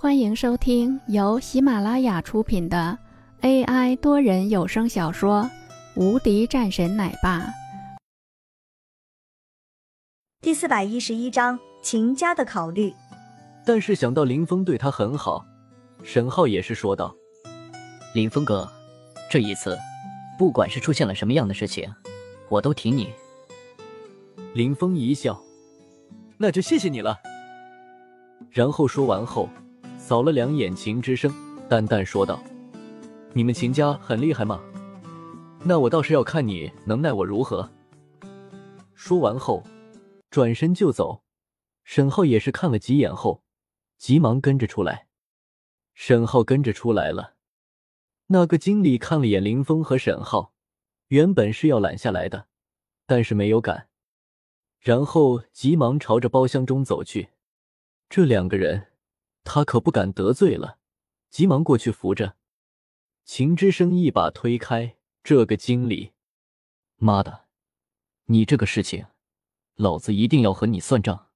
欢迎收听由喜马拉雅出品的 AI 多人有声小说《无敌战神奶爸》第四百一十一章秦家的考虑。但是想到林峰对他很好，沈浩也是说道：“林峰哥，这一次不管是出现了什么样的事情，我都挺你。”林峰一笑：“那就谢谢你了。”然后说完后，扫了两眼秦之声，淡淡说道：“你们秦家很厉害吗？那我倒是要看你能奈我如何。”说完后，转身就走。沈浩也是看了几眼后，急忙跟着出来。沈浩跟着出来了。那个经理看了眼林峰和沈浩，原本是要拦下来的，但是没有敢，然后急忙朝着包厢中走去。这两个人，他可不敢得罪了，急忙过去扶着。秦之声一把推开这个经理，妈的，你这个事情，老子一定要和你算账。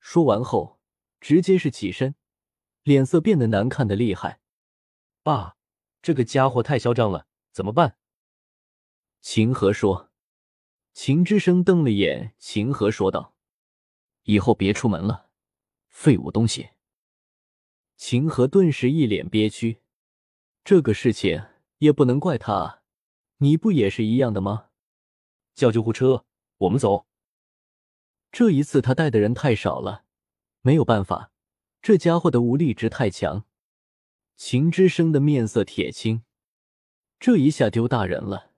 说完后，直接是起身，脸色变得难看的厉害。爸，这个家伙太嚣张了，怎么办？秦河说。秦之声瞪了眼秦河，说道：“以后别出门了。”废物东西！秦河顿时一脸憋屈。这个事情也不能怪他，你不也是一样的吗？叫救护车，我们走。这一次他带的人太少了，没有办法，这家伙的武力值太强。秦之声的面色铁青，这一下丢大人了。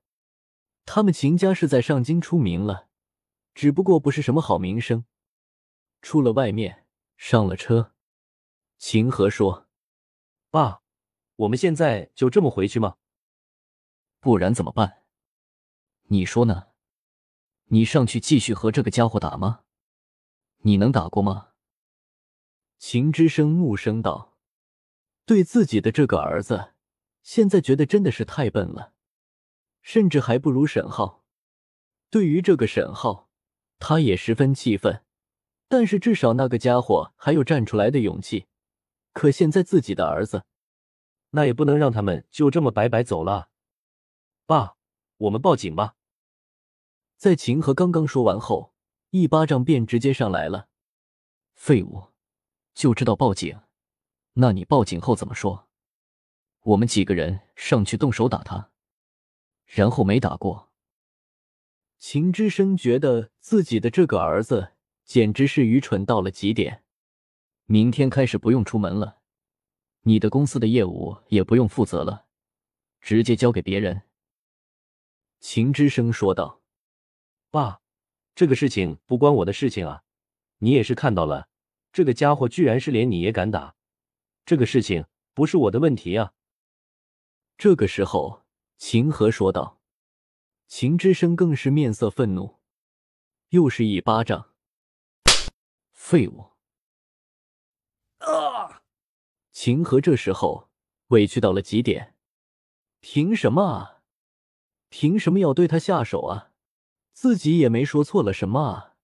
他们秦家是在上京出名了，只不过不是什么好名声，出了外面。上了车，秦河说：“爸，我们现在就这么回去吗？不然怎么办？你说呢？你上去继续和这个家伙打吗？你能打过吗？”秦之声怒声道：“对自己的这个儿子，现在觉得真的是太笨了，甚至还不如沈浩。对于这个沈浩，他也十分气愤。”但是至少那个家伙还有站出来的勇气，可现在自己的儿子，那也不能让他们就这么白白走了。爸，我们报警吧。在秦河刚刚说完后，一巴掌便直接上来了。废物，就知道报警。那你报警后怎么说？我们几个人上去动手打他，然后没打过。秦之声觉得自己的这个儿子。简直是愚蠢到了极点！明天开始不用出门了，你的公司的业务也不用负责了，直接交给别人。”秦之声说道。“爸，这个事情不关我的事情啊！你也是看到了，这个家伙居然是连你也敢打，这个事情不是我的问题啊！”这个时候，秦和说道。秦之声更是面色愤怒，又是一巴掌。废物！啊！秦河这时候委屈到了极点。凭什么啊？凭什么要对他下手啊？自己也没说错了什么啊！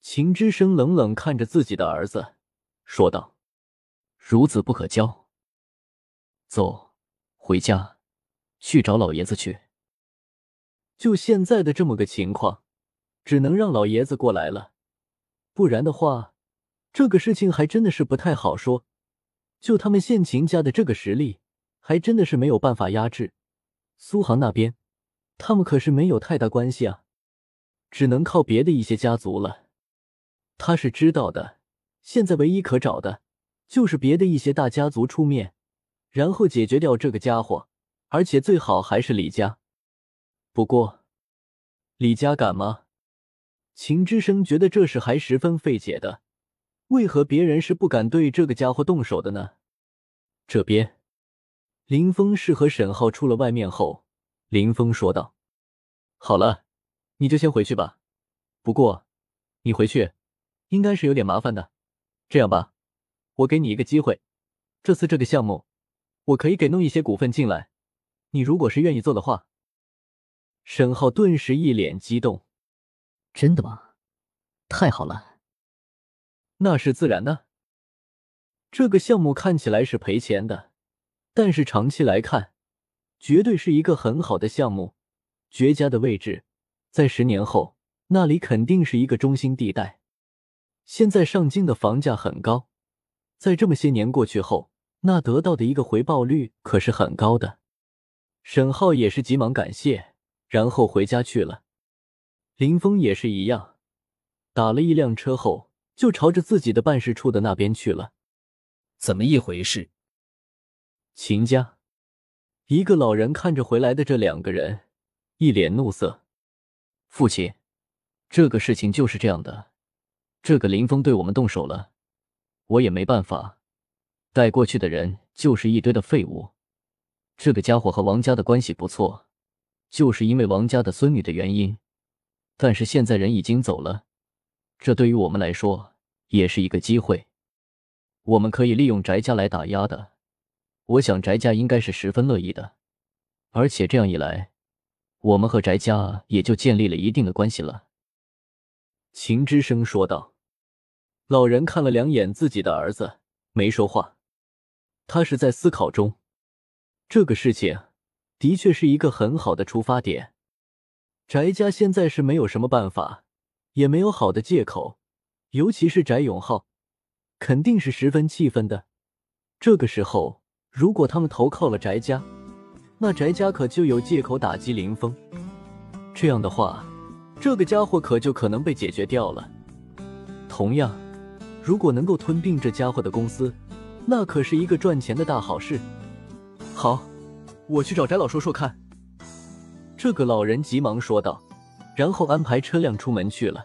秦之声冷冷看着自己的儿子，说道：“孺子不可教。走，回家，去找老爷子去。就现在的这么个情况，只能让老爷子过来了。”不然的话，这个事情还真的是不太好说。就他们现秦家的这个实力，还真的是没有办法压制苏杭那边。他们可是没有太大关系啊，只能靠别的一些家族了。他是知道的，现在唯一可找的，就是别的一些大家族出面，然后解决掉这个家伙，而且最好还是李家。不过，李家敢吗？秦之声觉得这事还十分费解的，为何别人是不敢对这个家伙动手的呢？这边，林峰是和沈浩出了外面后，林峰说道：“好了，你就先回去吧。不过，你回去应该是有点麻烦的。这样吧，我给你一个机会，这次这个项目，我可以给弄一些股份进来。你如果是愿意做的话。”沈浩顿时一脸激动。真的吗？太好了！那是自然的。这个项目看起来是赔钱的，但是长期来看，绝对是一个很好的项目。绝佳的位置，在十年后，那里肯定是一个中心地带。现在上京的房价很高，在这么些年过去后，那得到的一个回报率可是很高的。沈浩也是急忙感谢，然后回家去了。林峰也是一样，打了一辆车后，就朝着自己的办事处的那边去了。怎么一回事？秦家，一个老人看着回来的这两个人。一脸怒色，父亲，这个事情就是这样的。这个林峰对我们动手了，我也没办法。带过去的人就是一堆的废物。这个家伙和王家的关系不错，就是因为王家的孙女的原因。但是现在人已经走了，这对于我们来说也是一个机会。我们可以利用翟家来打压的。我想翟家应该是十分乐意的，而且这样一来。我们和翟家也就建立了一定的关系了。”秦之声说道。老人看了两眼自己的儿子，没说话。他是在思考中。这个事情的确是一个很好的出发点。翟家现在是没有什么办法，也没有好的借口，尤其是翟永浩，肯定是十分气愤的。这个时候，如果他们投靠了翟家，那翟家可就有借口打击林峰，这样的话，这个家伙可就可能被解决掉了。同样，如果能够吞并这家伙的公司，那可是一个赚钱的大好事。好，我去找翟老说说看。这个老人急忙说道，然后安排车辆出门去了。